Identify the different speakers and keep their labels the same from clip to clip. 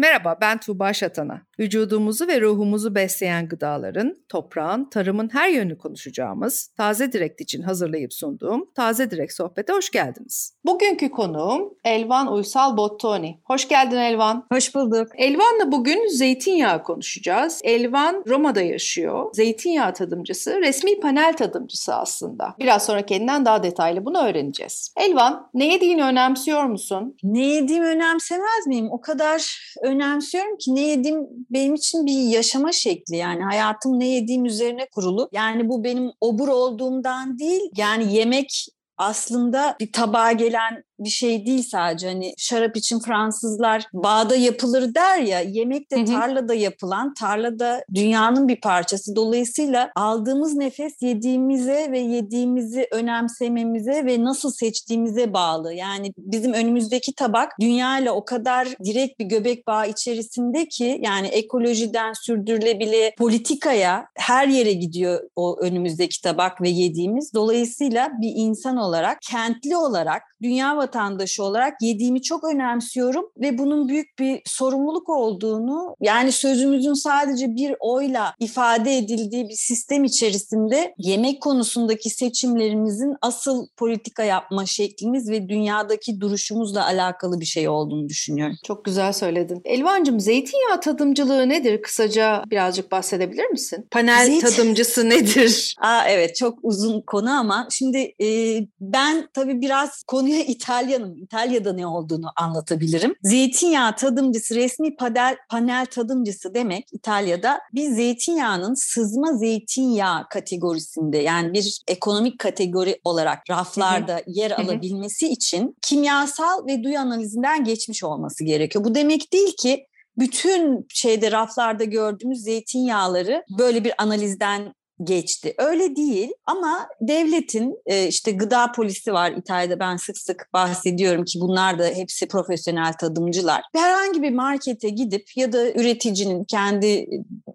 Speaker 1: Merhaba ben Tuğba Şatana. Vücudumuzu ve ruhumuzu besleyen gıdaların, toprağın, tarımın her yönünü konuşacağımız Taze Direkt için hazırlayıp sunduğum Taze Direkt Sohbet'e hoş geldiniz. Bugünkü konuğum Elvan Uysal Bottoni. Hoş geldin Elvan.
Speaker 2: Hoş bulduk.
Speaker 1: Elvan'la bugün zeytinyağı konuşacağız. Elvan Roma'da yaşıyor. Zeytinyağı tadımcısı, resmi panel tadımcısı aslında. Biraz sonra kendinden daha detaylı bunu öğreneceğiz. Elvan, ne yediğini önemsiyor musun?
Speaker 2: Ne yediğimi önemsemez miyim? O kadar önemsiyorum ki ne yediğim benim için bir yaşama şekli yani hayatım ne yediğim üzerine kurulu. Yani bu benim obur olduğumdan değil yani yemek aslında bir tabağa gelen bir şey değil sadece. Hani şarap için Fransızlar bağda yapılır der ya, yemek de tarlada yapılan, tarlada dünyanın bir parçası. Dolayısıyla aldığımız nefes yediğimize ve yediğimizi önemsememize ve nasıl seçtiğimize bağlı. Yani bizim önümüzdeki tabak dünya ile o kadar direkt bir göbek bağı içerisinde ki yani ekolojiden sürdürülebilir politikaya her yere gidiyor o önümüzdeki tabak ve yediğimiz. Dolayısıyla bir insan olarak, kentli olarak, dünya vatandaşı olarak yediğimi çok önemsiyorum ve bunun büyük bir sorumluluk olduğunu yani sözümüzün sadece bir oyla ifade edildiği bir sistem içerisinde yemek konusundaki seçimlerimizin asıl politika yapma şeklimiz ve dünyadaki duruşumuzla alakalı bir şey olduğunu düşünüyorum.
Speaker 1: Çok güzel söyledin. Elvancığım zeytinyağı tadımcılığı nedir? Kısaca birazcık bahsedebilir misin? Panel Zeyt... tadımcısı nedir?
Speaker 2: Aa, evet çok uzun konu ama şimdi e, ben tabii biraz konuya İtalyanım. İtalya'da ne olduğunu anlatabilirim. Zeytinyağı tadımcısı, resmi panel, panel tadımcısı demek İtalya'da bir zeytinyağının sızma zeytinyağı kategorisinde yani bir ekonomik kategori olarak raflarda Hı-hı. yer alabilmesi Hı-hı. için kimyasal ve duyu analizinden geçmiş olması gerekiyor. Bu demek değil ki bütün şeyde raflarda gördüğümüz zeytinyağları böyle bir analizden geçti. Öyle değil ama devletin e, işte gıda polisi var İtalya'da ben sık sık bahsediyorum ki bunlar da hepsi profesyonel tadımcılar. Herhangi bir markete gidip ya da üreticinin kendi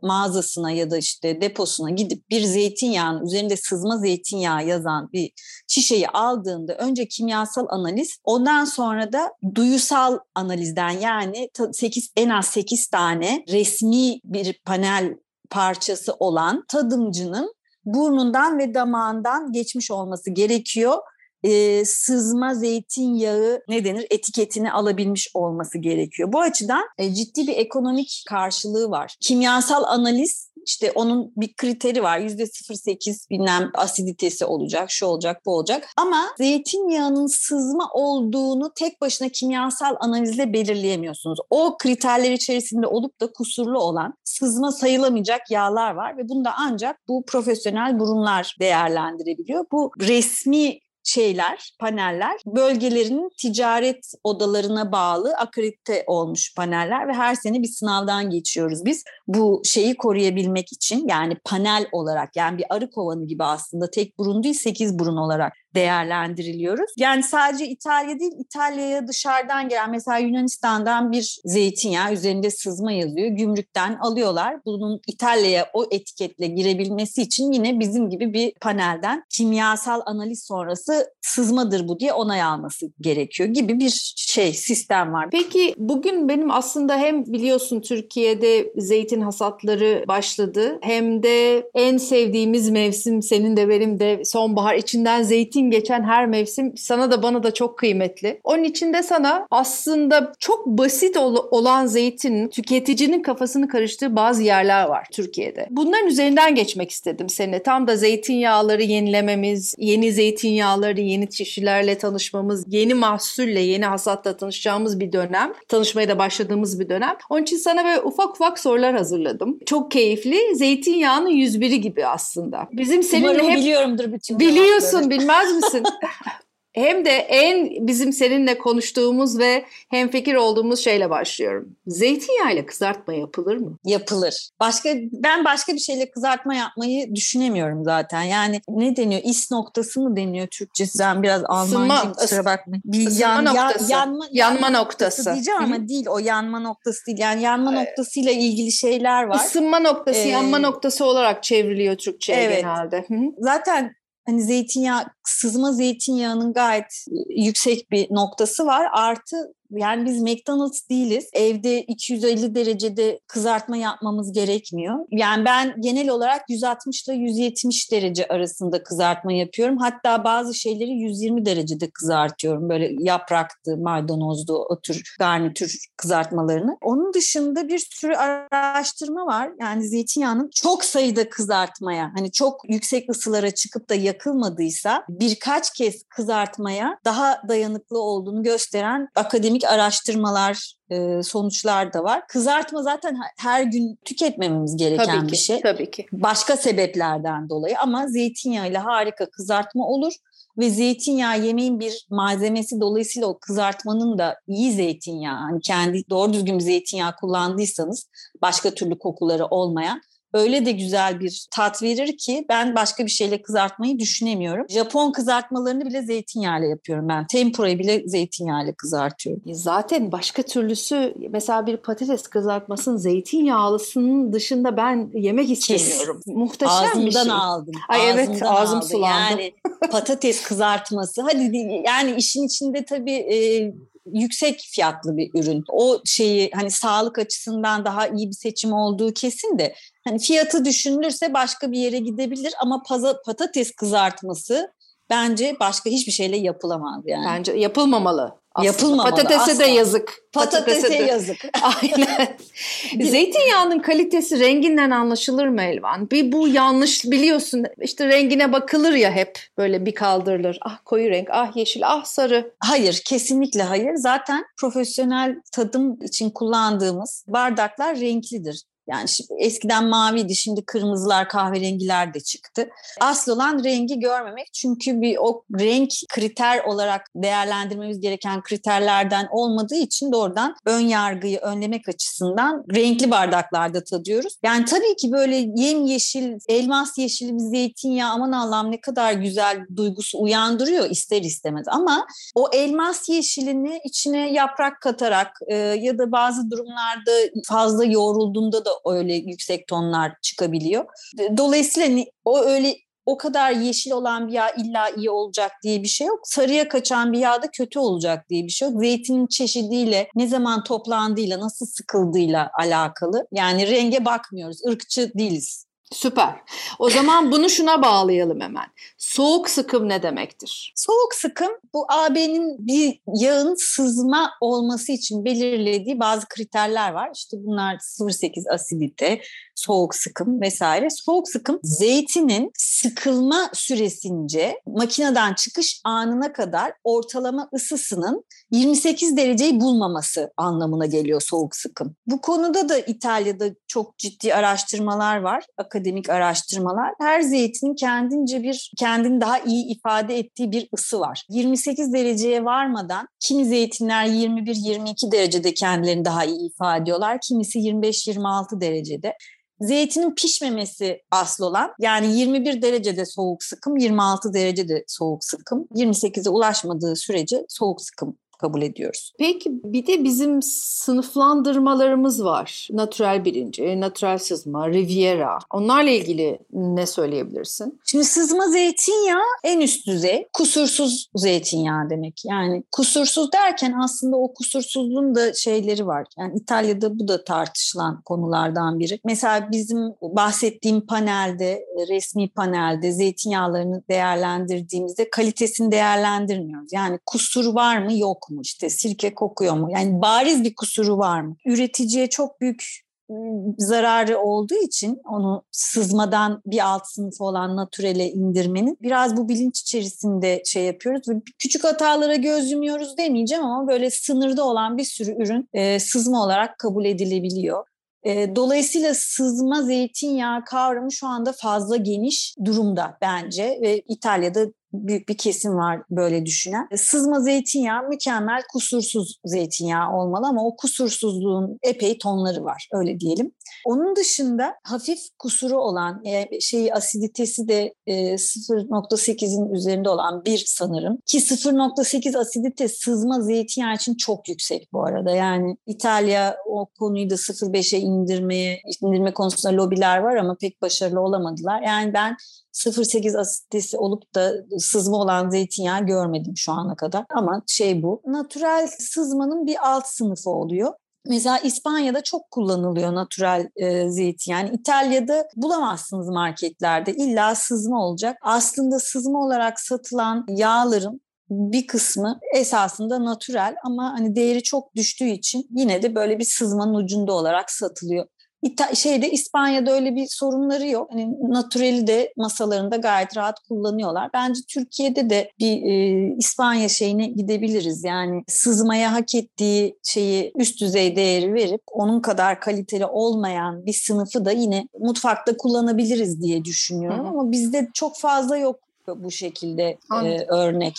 Speaker 2: mağazasına ya da işte deposuna gidip bir zeytinyağının üzerinde sızma zeytinyağı yazan bir şişeyi aldığında önce kimyasal analiz ondan sonra da duyusal analizden yani 8 en az 8 tane resmi bir panel parçası olan tadımcının burnundan ve damağından geçmiş olması gerekiyor. Ee, sızma zeytinyağı ne denir etiketini alabilmiş olması gerekiyor. Bu açıdan e, ciddi bir ekonomik karşılığı var. Kimyasal analiz işte onun bir kriteri var. Yüzde 0.8 bilmem asiditesi olacak, şu olacak, bu olacak. Ama zeytinyağının sızma olduğunu tek başına kimyasal analizle belirleyemiyorsunuz. O kriterler içerisinde olup da kusurlu olan sızma sayılamayacak yağlar var ve bunu da ancak bu profesyonel burunlar değerlendirebiliyor. Bu resmi şeyler, paneller bölgelerinin ticaret odalarına bağlı akredite olmuş paneller ve her sene bir sınavdan geçiyoruz biz. Bu şeyi koruyabilmek için yani panel olarak yani bir arı kovanı gibi aslında tek burun değil sekiz burun olarak değerlendiriliyoruz. Yani sadece İtalya değil, İtalya'ya dışarıdan gelen mesela Yunanistan'dan bir zeytinyağı üzerinde sızma yazıyor. Gümrükten alıyorlar. Bunun İtalya'ya o etiketle girebilmesi için yine bizim gibi bir panelden kimyasal analiz sonrası sızmadır bu diye onay alması gerekiyor gibi bir şey sistem var.
Speaker 1: Peki bugün benim aslında hem biliyorsun Türkiye'de zeytin hasatları başladı hem de en sevdiğimiz mevsim senin de benim de sonbahar içinden zeytin zeytin geçen her mevsim sana da bana da çok kıymetli. Onun için de sana aslında çok basit ol- olan zeytinin tüketicinin kafasını karıştığı bazı yerler var Türkiye'de. Bunların üzerinden geçmek istedim seninle. Tam da zeytinyağları yenilememiz, yeni zeytinyağları, yeni çeşitlerle tanışmamız, yeni mahsulle, yeni hasatla tanışacağımız bir dönem. Tanışmaya da başladığımız bir dönem. Onun için sana böyle ufak ufak sorular hazırladım. Çok keyifli. Zeytinyağının 101'i gibi aslında.
Speaker 2: Bizim seninle Umarım hep... biliyorumdur bütün
Speaker 1: Biliyorsun, bilmez misin? Hem de en bizim seninle konuştuğumuz ve hem fikir olduğumuz şeyle başlıyorum. Zeytinyağıyla kızartma yapılır mı?
Speaker 2: Yapılır. Başka ben başka bir şeyle kızartma yapmayı düşünemiyorum zaten. Yani ne deniyor? İs noktası mı deniyor Türkçesi? Ben biraz Almanca kusura bakmayın.
Speaker 1: Bir yan, noktası. Ya, yanma, yanma noktası. noktası
Speaker 2: diyeceğim Hı-hı. ama değil o yanma noktası değil. Yani yanma Ay. noktasıyla ilgili şeyler var.
Speaker 1: Isınma noktası, ee, yanma noktası olarak çevriliyor Türkçe'ye evet. genelde. Hı-hı.
Speaker 2: Zaten hani zeytinyağı, sızma zeytinyağının gayet yüksek bir noktası var. Artı Yani biz McDonald's değiliz. Evde 250 derecede kızartma yapmamız gerekmiyor. Yani ben genel olarak 160 ile 170 derece arasında kızartma yapıyorum. Hatta bazı şeyleri 120 derecede kızartıyorum. Böyle yapraktı, maydanozdu, o tür garnitür kızartmalarını. Onun dışında bir sürü araştırma var. Yani zeytinyağının çok sayıda kızartmaya, hani çok yüksek ısılara çıkıp da yakılmadıysa birkaç kez kızartmaya daha dayanıklı olduğunu gösteren akademik araştırmalar e, sonuçlar da var. Kızartma zaten her gün tüketmememiz gereken
Speaker 1: tabii ki,
Speaker 2: bir şey.
Speaker 1: Tabii ki.
Speaker 2: Başka sebeplerden dolayı ama zeytinyağıyla harika kızartma olur ve zeytinyağı yemeğin bir malzemesi dolayısıyla o kızartmanın da iyi zeytinyağı hani kendi doğru düzgün zeytinyağı kullandıysanız başka türlü kokuları olmayan öyle de güzel bir tat verir ki ben başka bir şeyle kızartmayı düşünemiyorum. Japon kızartmalarını bile zeytinyağıyla yapıyorum ben. Tempura'yı bile zeytinyağıyla kızartıyorum.
Speaker 1: Zaten başka türlüsü mesela bir patates kızartmasının zeytinyağlısının dışında ben yemek istemiyorum. Kes. Muhteşem
Speaker 2: Ağzımdan
Speaker 1: bir şey.
Speaker 2: aldım.
Speaker 1: Ay
Speaker 2: Ağzımdan
Speaker 1: evet ağzım
Speaker 2: aldım.
Speaker 1: sulandı.
Speaker 2: Yani patates kızartması. Hadi yani işin içinde tabii e, yüksek fiyatlı bir ürün. O şeyi hani sağlık açısından daha iyi bir seçim olduğu kesin de hani fiyatı düşünülürse başka bir yere gidebilir ama patates kızartması bence başka hiçbir şeyle yapılamaz yani.
Speaker 1: Bence yapılmamalı.
Speaker 2: Aslında. Yapılmamalı.
Speaker 1: Patatese
Speaker 2: asla.
Speaker 1: de yazık.
Speaker 2: Patatese, Patatese de. yazık.
Speaker 1: Aynen. Zeytinyağının kalitesi renginden anlaşılır mı Elvan? Bir bu yanlış biliyorsun. İşte rengine bakılır ya hep böyle bir kaldırılır. Ah koyu renk, ah yeşil, ah sarı.
Speaker 2: Hayır, kesinlikle hayır. Zaten profesyonel tadım için kullandığımız bardaklar renklidir. Yani şimdi eskiden maviydi, şimdi kırmızılar, kahverengiler de çıktı. Asıl olan rengi görmemek çünkü bir o renk kriter olarak değerlendirmemiz gereken kriterlerden olmadığı için doğrudan ön yargıyı önlemek açısından renkli bardaklarda tadıyoruz. Yani tabii ki böyle yem yeşil, elmas yeşili bir zeytinyağı aman Allah'ım ne kadar güzel duygusu uyandırıyor ister istemez. Ama o elmas yeşilini içine yaprak katarak e, ya da bazı durumlarda fazla yoğrulduğunda da öyle yüksek tonlar çıkabiliyor. Dolayısıyla o öyle o kadar yeşil olan bir yağ illa iyi olacak diye bir şey yok. Sarıya kaçan bir yağ da kötü olacak diye bir şey yok. Zeytinin çeşidiyle, ne zaman toplandığıyla, nasıl sıkıldığıyla alakalı. Yani renge bakmıyoruz. Irkçı değiliz.
Speaker 1: Süper. O zaman bunu şuna bağlayalım hemen. Soğuk sıkım ne demektir?
Speaker 2: Soğuk sıkım bu AB'nin bir yağın sızma olması için belirlediği bazı kriterler var. İşte bunlar 0.8 asidite, soğuk sıkım vesaire. Soğuk sıkım zeytinin sıkılma süresince makineden çıkış anına kadar ortalama ısısının 28 dereceyi bulmaması anlamına geliyor soğuk sıkım. Bu konuda da İtalya'da çok ciddi araştırmalar var, araştırmalar. Her zeytinin kendince bir kendini daha iyi ifade ettiği bir ısı var. 28 dereceye varmadan kimi zeytinler 21-22 derecede kendilerini daha iyi ifade ediyorlar. Kimisi 25-26 derecede. Zeytinin pişmemesi asıl olan yani 21 derecede soğuk sıkım, 26 derecede soğuk sıkım, 28'e ulaşmadığı sürece soğuk sıkım kabul ediyoruz.
Speaker 1: Peki bir de bizim sınıflandırmalarımız var. Natural birinci, natural sızma, Riviera. Onlarla ilgili ne söyleyebilirsin?
Speaker 2: Şimdi sızma zeytinyağı en üst düzey. Kusursuz zeytinyağı demek. Yani kusursuz derken aslında o kusursuzluğun da şeyleri var. Yani İtalya'da bu da tartışılan konulardan biri. Mesela bizim bahsettiğim panelde, resmi panelde zeytinyağlarını değerlendirdiğimizde kalitesini değerlendirmiyoruz. Yani kusur var mı yok mu? İşte sirke kokuyor mu? Yani bariz bir kusuru var mı? Üreticiye çok büyük zararı olduğu için onu sızmadan bir alt sınıfı olan naturele indirmenin biraz bu bilinç içerisinde şey yapıyoruz. Küçük hatalara göz yumuyoruz demeyeceğim ama böyle sınırda olan bir sürü ürün e, sızma olarak kabul edilebiliyor. Dolayısıyla sızma zeytinyağı kavramı şu anda fazla geniş durumda bence ve İtalya'da büyük bir kesim var böyle düşünen. Sızma zeytinyağı mükemmel kusursuz zeytinyağı olmalı ama o kusursuzluğun epey tonları var öyle diyelim. Onun dışında hafif kusuru olan e, şey asiditesi de e, 0.8'in üzerinde olan bir sanırım ki 0.8 asidite sızma zeytinyağı için çok yüksek bu arada. Yani İtalya o konuyu da 0.5'e indirmeye indirme konusunda lobiler var ama pek başarılı olamadılar. Yani ben 0.8 asiditesi olup da sızma olan zeytinyağı görmedim şu ana kadar ama şey bu. Natural sızmanın bir alt sınıfı oluyor. Mesela İspanya'da çok kullanılıyor natural e, zeytin. Yani İtalya'da bulamazsınız marketlerde. İlla sızma olacak. Aslında sızma olarak satılan yağların bir kısmı esasında natural ama hani değeri çok düştüğü için yine de böyle bir sızmanın ucunda olarak satılıyor. İta şeyde İspanya'da öyle bir sorunları yok. Hani natureli de masalarında gayet rahat kullanıyorlar. Bence Türkiye'de de bir e, İspanya şeyine gidebiliriz. Yani sızmaya hak ettiği şeyi üst düzey değeri verip onun kadar kaliteli olmayan bir sınıfı da yine mutfakta kullanabiliriz diye düşünüyorum. Hı hı. Ama bizde çok fazla yok bu şekilde e, örnek.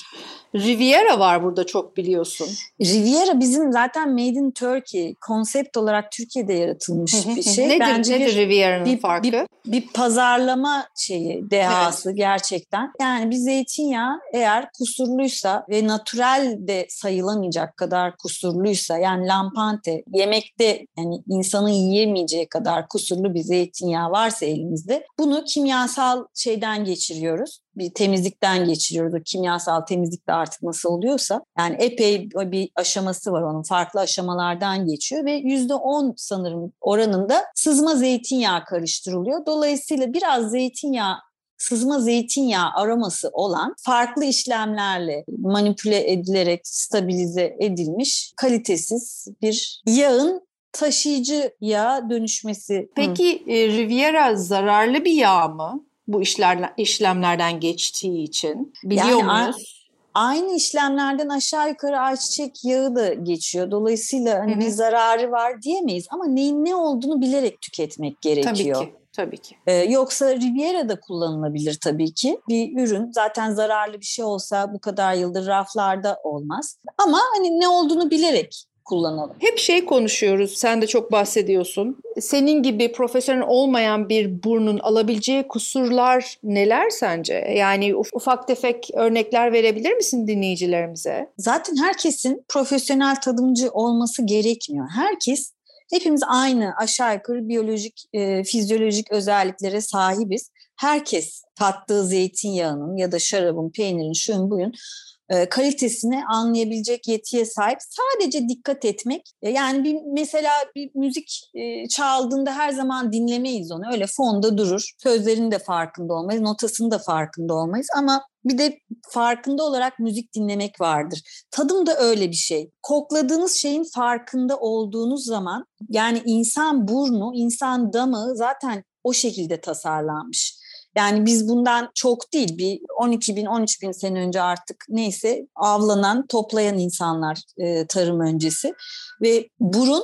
Speaker 1: Riviera var burada çok biliyorsun.
Speaker 2: Riviera bizim zaten Made in Turkey konsept olarak Türkiye'de yaratılmış bir şey.
Speaker 1: nedir, Bence nedir Riviera'nın bir, farkı?
Speaker 2: Bir, bir pazarlama şeyi, dehası evet. gerçekten. Yani bir zeytinyağı eğer kusurluysa ve natural de sayılamayacak kadar kusurluysa yani lampante yemekte yani insanın yiyemeyeceği kadar kusurlu bir zeytinyağı varsa elimizde bunu kimyasal şeyden geçiriyoruz bir temizlikten geçiriyoruz. O kimyasal temizlik de artık nasıl oluyorsa. Yani epey bir aşaması var onun. Farklı aşamalardan geçiyor ve yüzde on sanırım oranında sızma zeytinyağı karıştırılıyor. Dolayısıyla biraz zeytinyağı sızma zeytinyağı aroması olan farklı işlemlerle manipüle edilerek stabilize edilmiş kalitesiz bir yağın taşıyıcı yağ dönüşmesi.
Speaker 1: Peki. E, Riviera zararlı bir yağ mı? Bu işler, işlemlerden geçtiği için biliyor yani, muyuz?
Speaker 2: Aynı işlemlerden aşağı yukarı ayçiçek yağı da geçiyor. Dolayısıyla hani bir zararı var diyemeyiz ama neyin ne olduğunu bilerek tüketmek gerekiyor.
Speaker 1: Tabii ki. Tabii ki.
Speaker 2: Ee, yoksa Riviera'da kullanılabilir tabii ki. Bir ürün zaten zararlı bir şey olsa bu kadar yıldır raflarda olmaz. Ama hani ne olduğunu bilerek kullanalım.
Speaker 1: Hep şey konuşuyoruz, sen de çok bahsediyorsun. Senin gibi profesyonel olmayan bir burnun alabileceği kusurlar neler sence? Yani ufak tefek örnekler verebilir misin dinleyicilerimize?
Speaker 2: Zaten herkesin profesyonel tadımcı olması gerekmiyor. Herkes Hepimiz aynı aşağı yukarı biyolojik, e, fizyolojik özelliklere sahibiz. Herkes tattığı zeytinyağının ya da şarabın, peynirin, şuyun buyun kalitesini anlayabilecek yetiye sahip. Sadece dikkat etmek. E, yani bir mesela bir müzik e, çaldığında her zaman dinlemeyiz onu. Öyle fonda durur. Sözlerin de farkında olmayız, notasının da farkında olmayız ama bir de farkında olarak müzik dinlemek vardır. Tadım da öyle bir şey. Kokladığınız şeyin farkında olduğunuz zaman yani insan burnu, insan damağı zaten o şekilde tasarlanmış. Yani biz bundan çok değil bir 12 bin 13 bin sene önce artık neyse avlanan toplayan insanlar e, tarım öncesi ve burun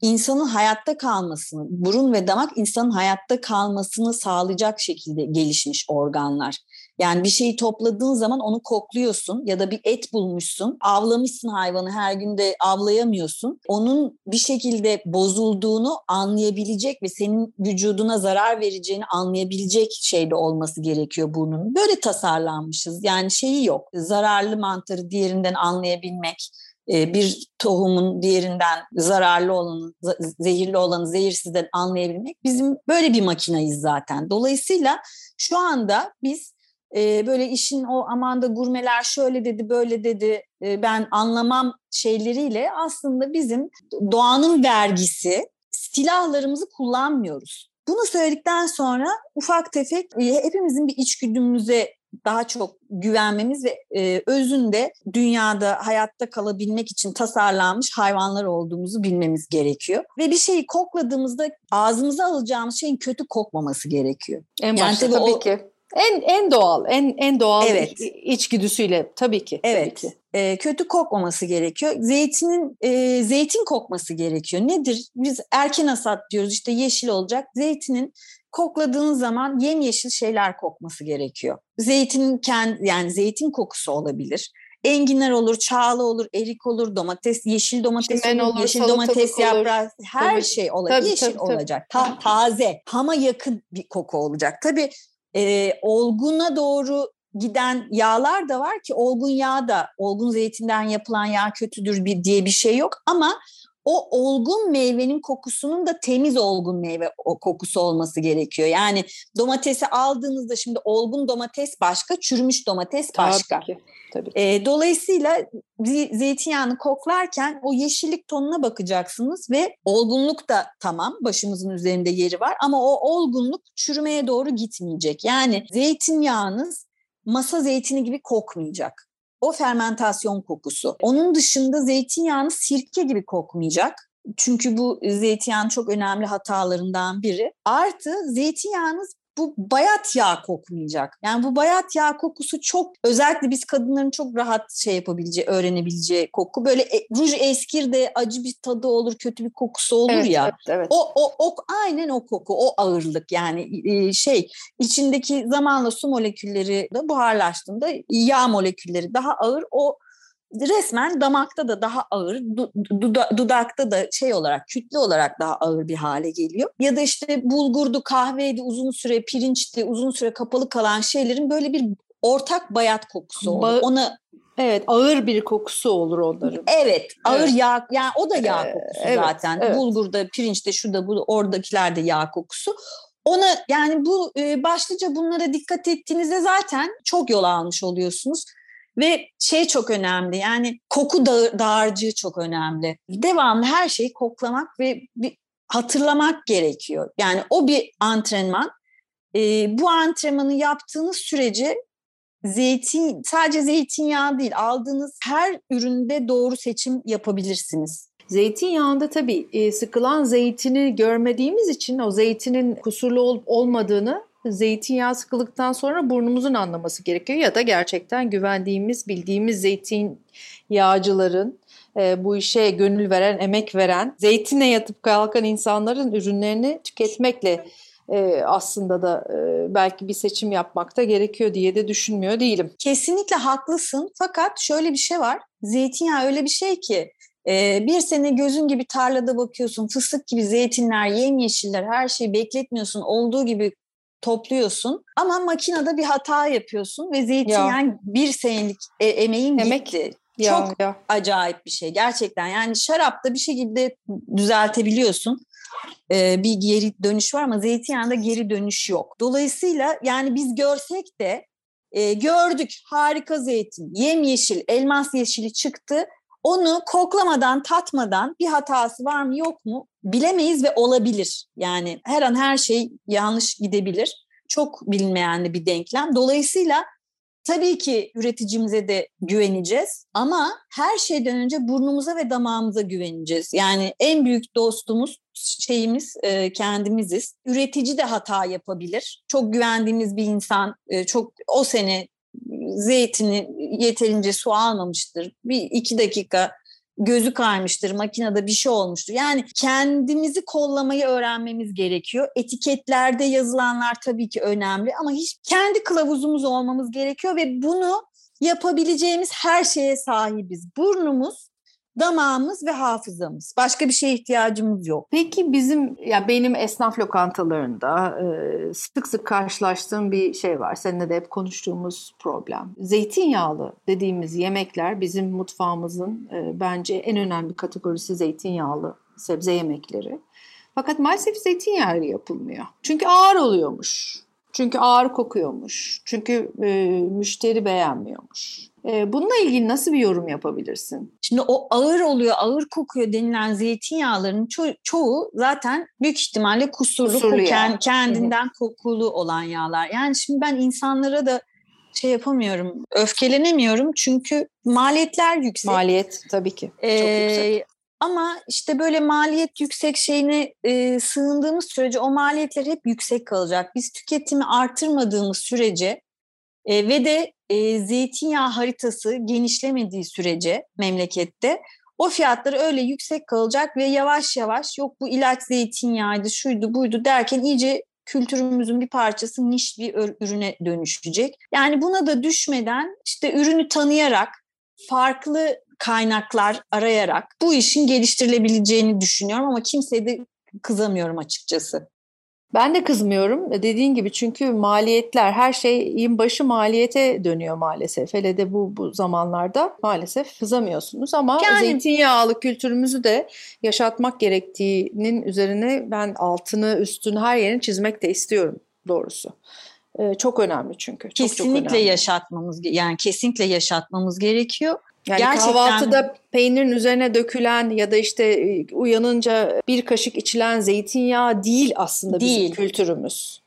Speaker 2: insanın hayatta kalmasını, burun ve damak insanın hayatta kalmasını sağlayacak şekilde gelişmiş organlar. Yani bir şeyi topladığın zaman onu kokluyorsun ya da bir et bulmuşsun. Avlamışsın hayvanı her gün de avlayamıyorsun. Onun bir şekilde bozulduğunu anlayabilecek ve senin vücuduna zarar vereceğini anlayabilecek şeyde olması gerekiyor burnunun. Böyle tasarlanmışız. Yani şeyi yok. Zararlı mantarı diğerinden anlayabilmek, e, bir tohumun diğerinden zararlı olanı, zehirli olanı zehirsizden anlayabilmek bizim böyle bir makinayız zaten. Dolayısıyla şu anda biz e, böyle işin o amanda gurmeler şöyle dedi böyle dedi e, ben anlamam şeyleriyle aslında bizim doğanın vergisi silahlarımızı kullanmıyoruz. Bunu söyledikten sonra ufak tefek hepimizin bir içgüdümüze daha çok güvenmemiz ve e, özünde dünyada hayatta kalabilmek için tasarlanmış hayvanlar olduğumuzu bilmemiz gerekiyor. Ve bir şeyi kokladığımızda ağzımıza alacağımız şeyin kötü kokmaması gerekiyor.
Speaker 1: En yani başta tabii, tabii o, ki. En en doğal, en en doğal evet. içgüdüsüyle tabii ki.
Speaker 2: Evet.
Speaker 1: Tabii ki.
Speaker 2: E, kötü kokmaması gerekiyor. Zeytinin e, zeytin kokması gerekiyor. Nedir? Biz erken hasat diyoruz. İşte yeşil olacak. Zeytinin kokladığın zaman yemyeşil şeyler kokması gerekiyor. Zeytinin kendi yani zeytin kokusu olabilir. Enginar olur, çağla olur, erik olur, domates, yeşil domates olur, olur, yeşil domates yaprağı, her tabii. şey olacak. Tabii, yeşil tabii, olacak. Ta, taze, hama yakın bir koku olacak. Tabii e, olguna doğru giden yağlar da var ki olgun yağ da olgun zeytinden yapılan yağ kötüdür bir diye bir şey yok ama o olgun meyvenin kokusunun da temiz olgun meyve kokusu olması gerekiyor. Yani domatesi aldığınızda şimdi olgun domates başka, çürümüş domates başka. Tabii ki. Tabii. E, dolayısıyla zeytinyağını koklarken o yeşillik tonuna bakacaksınız ve olgunluk da tamam başımızın üzerinde yeri var ama o olgunluk çürümeye doğru gitmeyecek. Yani zeytinyağınız masa zeytini gibi kokmayacak. O fermentasyon kokusu. Onun dışında zeytinyağını sirke gibi kokmayacak. Çünkü bu zeytinyağının çok önemli hatalarından biri. Artı zeytinyağınız bu bayat yağ kokmayacak. Yani bu bayat yağ kokusu çok özellikle biz kadınların çok rahat şey yapabileceği, öğrenebileceği koku. Böyle e, ruj eskir de acı bir tadı olur, kötü bir kokusu olur
Speaker 1: evet,
Speaker 2: ya.
Speaker 1: Evet, evet.
Speaker 2: O, o, o aynen o koku, o ağırlık yani e, şey içindeki zamanla su molekülleri de buharlaştığında yağ molekülleri daha ağır o resmen damakta da daha ağır, dudakta da şey olarak, kütle olarak daha ağır bir hale geliyor. Ya da işte bulgurdu, kahveydi, uzun süre pirinçti, uzun süre kapalı kalan şeylerin böyle bir ortak bayat kokusu olur. Ba-
Speaker 1: Ona Evet ağır bir kokusu olur onların.
Speaker 2: Evet ağır evet. yağ yani o da yağ ee, kokusu evet, zaten. Evet. Bulgurda, pirinçte, şurada bu oradakiler de yağ kokusu. Ona yani bu başlıca bunlara dikkat ettiğinizde zaten çok yol almış oluyorsunuz. Ve şey çok önemli yani koku da dağarcığı çok önemli. Devamlı her şeyi koklamak ve bir hatırlamak gerekiyor. Yani o bir antrenman. E, bu antrenmanı yaptığınız sürece zeytin sadece zeytinyağı değil aldığınız her üründe doğru seçim yapabilirsiniz.
Speaker 1: Zeytinyağında tabii sıkılan zeytini görmediğimiz için o zeytinin kusurlu olup olmadığını zeytinyağı sıkıldıktan sonra burnumuzun anlaması gerekiyor ya da gerçekten güvendiğimiz, bildiğimiz zeytin yağcıların e, bu işe gönül veren, emek veren, zeytine yatıp kalkan insanların ürünlerini tüketmekle e, aslında da e, belki bir seçim yapmakta gerekiyor diye de düşünmüyor değilim.
Speaker 2: Kesinlikle haklısın fakat şöyle bir şey var. Zeytinyağı öyle bir şey ki e, bir sene gözün gibi tarlada bakıyorsun, fıstık gibi zeytinler, yemyeşiller, her şeyi bekletmiyorsun, olduğu gibi topluyorsun ama makinede bir hata yapıyorsun ve zeytinyağı ya. bir senelik e, emeğin Emek. gitti. Ya, Çok ya. acayip bir şey gerçekten. Yani şarapta bir şekilde düzeltebiliyorsun. Ee, bir geri dönüş var ama zeytinyağında geri dönüş yok. Dolayısıyla yani biz görsek de e, gördük harika zeytin, yemyeşil, elmas yeşili çıktı. Onu koklamadan, tatmadan bir hatası var mı yok mu bilemeyiz ve olabilir. Yani her an her şey yanlış gidebilir. Çok bilinmeyen bir denklem. Dolayısıyla tabii ki üreticimize de güveneceğiz ama her şeyden önce burnumuza ve damağımıza güveneceğiz. Yani en büyük dostumuz şeyimiz e, kendimiziz. Üretici de hata yapabilir. Çok güvendiğimiz bir insan e, çok o sene zeytini yeterince su almamıştır. Bir iki dakika gözü kaymıştır, makinede bir şey olmuştur. Yani kendimizi kollamayı öğrenmemiz gerekiyor. Etiketlerde yazılanlar tabii ki önemli ama hiç kendi kılavuzumuz olmamız gerekiyor ve bunu yapabileceğimiz her şeye sahibiz. Burnumuz damağımız ve hafızamız. Başka bir şeye ihtiyacımız yok.
Speaker 1: Peki bizim ya benim esnaf lokantalarında e, sık sık karşılaştığım bir şey var. Seninle de hep konuştuğumuz problem. Zeytinyağlı dediğimiz yemekler bizim mutfağımızın e, bence en önemli kategorisi zeytinyağlı sebze yemekleri. Fakat maalesef zeytinyağı yapılmıyor. Çünkü ağır oluyormuş. Çünkü ağır kokuyormuş. Çünkü e, müşteri beğenmiyormuş. Bununla ilgili nasıl bir yorum yapabilirsin?
Speaker 2: Şimdi o ağır oluyor, ağır kokuyor denilen zeytinyağlarının ço- çoğu zaten büyük ihtimalle kusurlu, kusurlu koken, kendinden Hı-hı. kokulu olan yağlar. Yani şimdi ben insanlara da şey yapamıyorum, öfkelenemiyorum çünkü maliyetler yüksek.
Speaker 1: Maliyet tabii ki. Çok
Speaker 2: ee,
Speaker 1: yüksek.
Speaker 2: Ama işte böyle maliyet yüksek şeyine e, sığındığımız sürece o maliyetler hep yüksek kalacak. Biz tüketimi artırmadığımız sürece e, ve de e, zeytinyağı haritası genişlemediği sürece memlekette o fiyatları öyle yüksek kalacak ve yavaş yavaş yok bu ilaç zeytinyağıydı şuydu buydu derken iyice kültürümüzün bir parçası niş bir ürüne dönüşecek. Yani buna da düşmeden işte ürünü tanıyarak farklı kaynaklar arayarak bu işin geliştirilebileceğini düşünüyorum ama kimseye de kızamıyorum açıkçası.
Speaker 1: Ben de kızmıyorum. Dediğin gibi çünkü maliyetler her şeyin başı maliyete dönüyor maalesef. Hele de bu, bu zamanlarda maalesef kızamıyorsunuz ama yani... zeytinyağlı kültürümüzü de yaşatmak gerektiğinin üzerine ben altını üstünü her yerini çizmek de istiyorum doğrusu. Ee, çok önemli çünkü. Çok,
Speaker 2: kesinlikle
Speaker 1: çok önemli.
Speaker 2: yaşatmamız yani kesinlikle yaşatmamız gerekiyor.
Speaker 1: Yani Gerçekten... kahvaltıda peynirin üzerine dökülen ya da işte e, uyanınca bir kaşık içilen zeytinyağı değil aslında değil. bizim kültürümüz.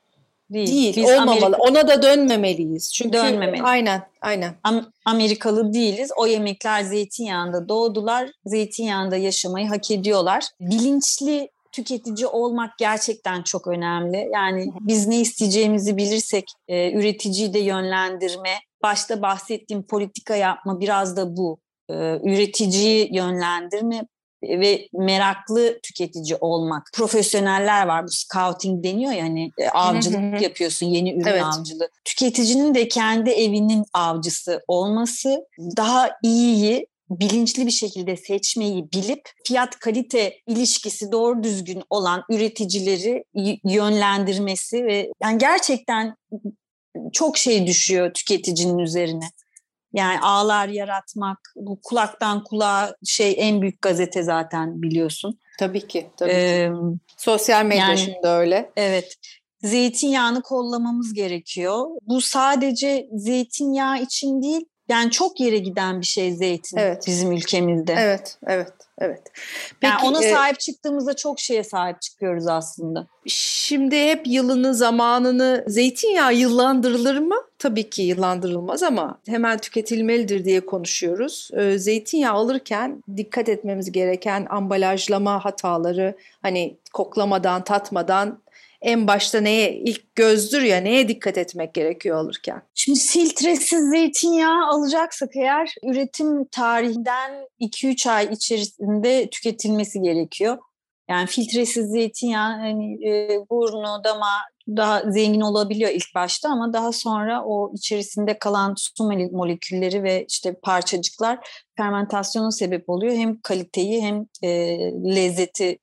Speaker 1: Değil. değil Biz olmamalı. Amerika... Ona da dönmemeliyiz. Çünkü Dönmemeli. aynen, aynen.
Speaker 2: Am- Amerikalı değiliz. O yemekler zeytinyağında doğdular. Zeytinyağında yaşamayı hak ediyorlar. Bilinçli tüketici olmak gerçekten çok önemli. Yani biz ne isteyeceğimizi bilirsek e, üreticiyi de yönlendirme, başta bahsettiğim politika yapma biraz da bu. E, üreticiyi yönlendirme ve meraklı tüketici olmak. Profesyoneller var bu scouting deniyor ya hani e, avcılık yapıyorsun yeni ürün evet. avcılığı. Tüketicinin de kendi evinin avcısı olması daha iyiyi bilinçli bir şekilde seçmeyi bilip fiyat kalite ilişkisi doğru düzgün olan üreticileri yönlendirmesi ve yani gerçekten çok şey düşüyor tüketicinin üzerine. Yani ağlar yaratmak, bu kulaktan kulağa şey en büyük gazete zaten biliyorsun.
Speaker 1: Tabii ki. Tabii ee, ki. Sosyal medya yani, şimdi öyle.
Speaker 2: Evet. Zeytinyağını kollamamız gerekiyor. Bu sadece zeytinyağı için değil, yani çok yere giden bir şey zeytin evet. bizim ülkemizde.
Speaker 1: Evet, evet, evet.
Speaker 2: Peki, yani ona e, sahip çıktığımızda çok şeye sahip çıkıyoruz aslında.
Speaker 1: Şimdi hep yılını, zamanını zeytinyağı yıllandırılır mı? Tabii ki yıllandırılmaz ama hemen tüketilmelidir diye konuşuyoruz. Ee, zeytinyağı alırken dikkat etmemiz gereken ambalajlama hataları, hani koklamadan, tatmadan en başta neye ilk gözdür ya neye dikkat etmek gerekiyor alırken?
Speaker 2: Şimdi filtresiz zeytinyağı alacaksak eğer üretim tarihinden 2-3 ay içerisinde tüketilmesi gerekiyor. Yani filtresiz zeytinyağı hani e, burnu, dama daha zengin olabiliyor ilk başta ama daha sonra o içerisinde kalan su molekülleri ve işte parçacıklar fermentasyona sebep oluyor. Hem kaliteyi hem e, lezzeti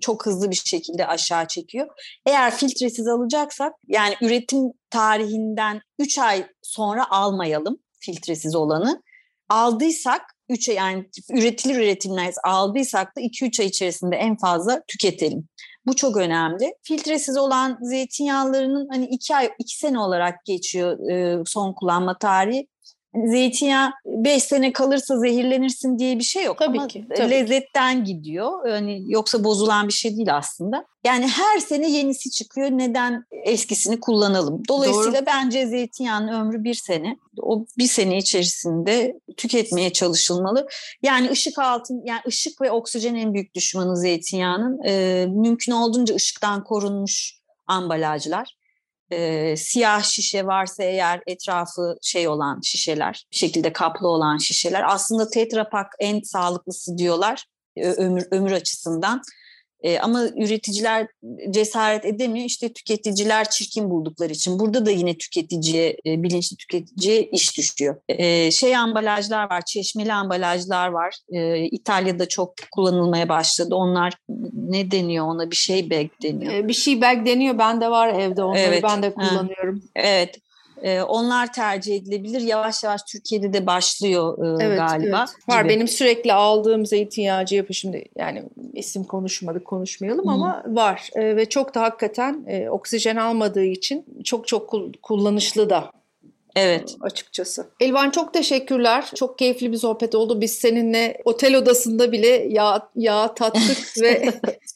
Speaker 2: çok hızlı bir şekilde aşağı çekiyor. Eğer filtresiz alacaksak yani üretim tarihinden 3 ay sonra almayalım filtresiz olanı. Aldıysak 3 ay yani üretilir üretimler aldıysak da 2-3 ay içerisinde en fazla tüketelim. Bu çok önemli. Filtresiz olan zeytinyağlarının hani 2 ay 2 sene olarak geçiyor son kullanma tarihi. Hani zeytinyağı 5 sene kalırsa zehirlenirsin diye bir şey yok tabii ama ki, tabii lezzetten ki. gidiyor. Yani yoksa bozulan bir şey değil aslında. Yani her sene yenisi çıkıyor. Neden eskisini kullanalım? Dolayısıyla Doğru. bence zeytinyağının ömrü bir sene. O bir sene içerisinde tüketmeye çalışılmalı. Yani ışık altın, yani ışık ve oksijen en büyük düşmanı zeytinyağının. Ee, mümkün olduğunca ışıktan korunmuş ambalajlar e, siyah şişe varsa eğer etrafı şey olan şişeler, bir şekilde kaplı olan şişeler. Aslında Tetra Pak en sağlıklısı diyorlar ömür, ömür açısından. E, ama üreticiler cesaret edemiyor. İşte tüketiciler çirkin buldukları için. Burada da yine tüketiciye, e, bilinçli tüketiciye iş düşüyor. E, şey ambalajlar var, çeşmeli ambalajlar var. E, İtalya'da çok kullanılmaya başladı. Onlar ne deniyor ona? Bir şey bag deniyor.
Speaker 1: E, bir şey bag deniyor. Bende var evde onları evet. ben de kullanıyorum.
Speaker 2: Ha. Evet. E, onlar tercih edilebilir. Yavaş yavaş Türkiye'de de başlıyor e, evet, galiba.
Speaker 1: Evet. Var benim sürekli aldığım zeytinyağı yapı şimdi yani isim konuşmadık konuşmayalım Hı. ama var e, ve çok da hakikaten e, oksijen almadığı için çok çok kullanışlı da
Speaker 2: Evet.
Speaker 1: Açıkçası. Elvan çok teşekkürler. Çok keyifli bir sohbet oldu. Biz seninle otel odasında bile yağ, yağ tattık ve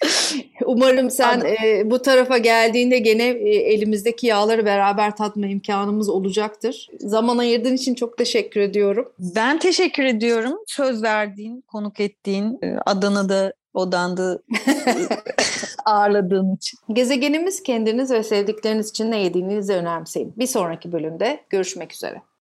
Speaker 1: umarım sen e, bu tarafa geldiğinde gene e, elimizdeki yağları beraber tatma imkanımız olacaktır. Zaman ayırdığın için çok teşekkür ediyorum.
Speaker 2: Ben teşekkür ediyorum. Söz verdiğin, konuk ettiğin, e, Adana'da odanda ağırladığım için.
Speaker 1: Gezegenimiz kendiniz ve sevdikleriniz için ne yediğinizi önemseyin. Bir sonraki bölümde görüşmek üzere.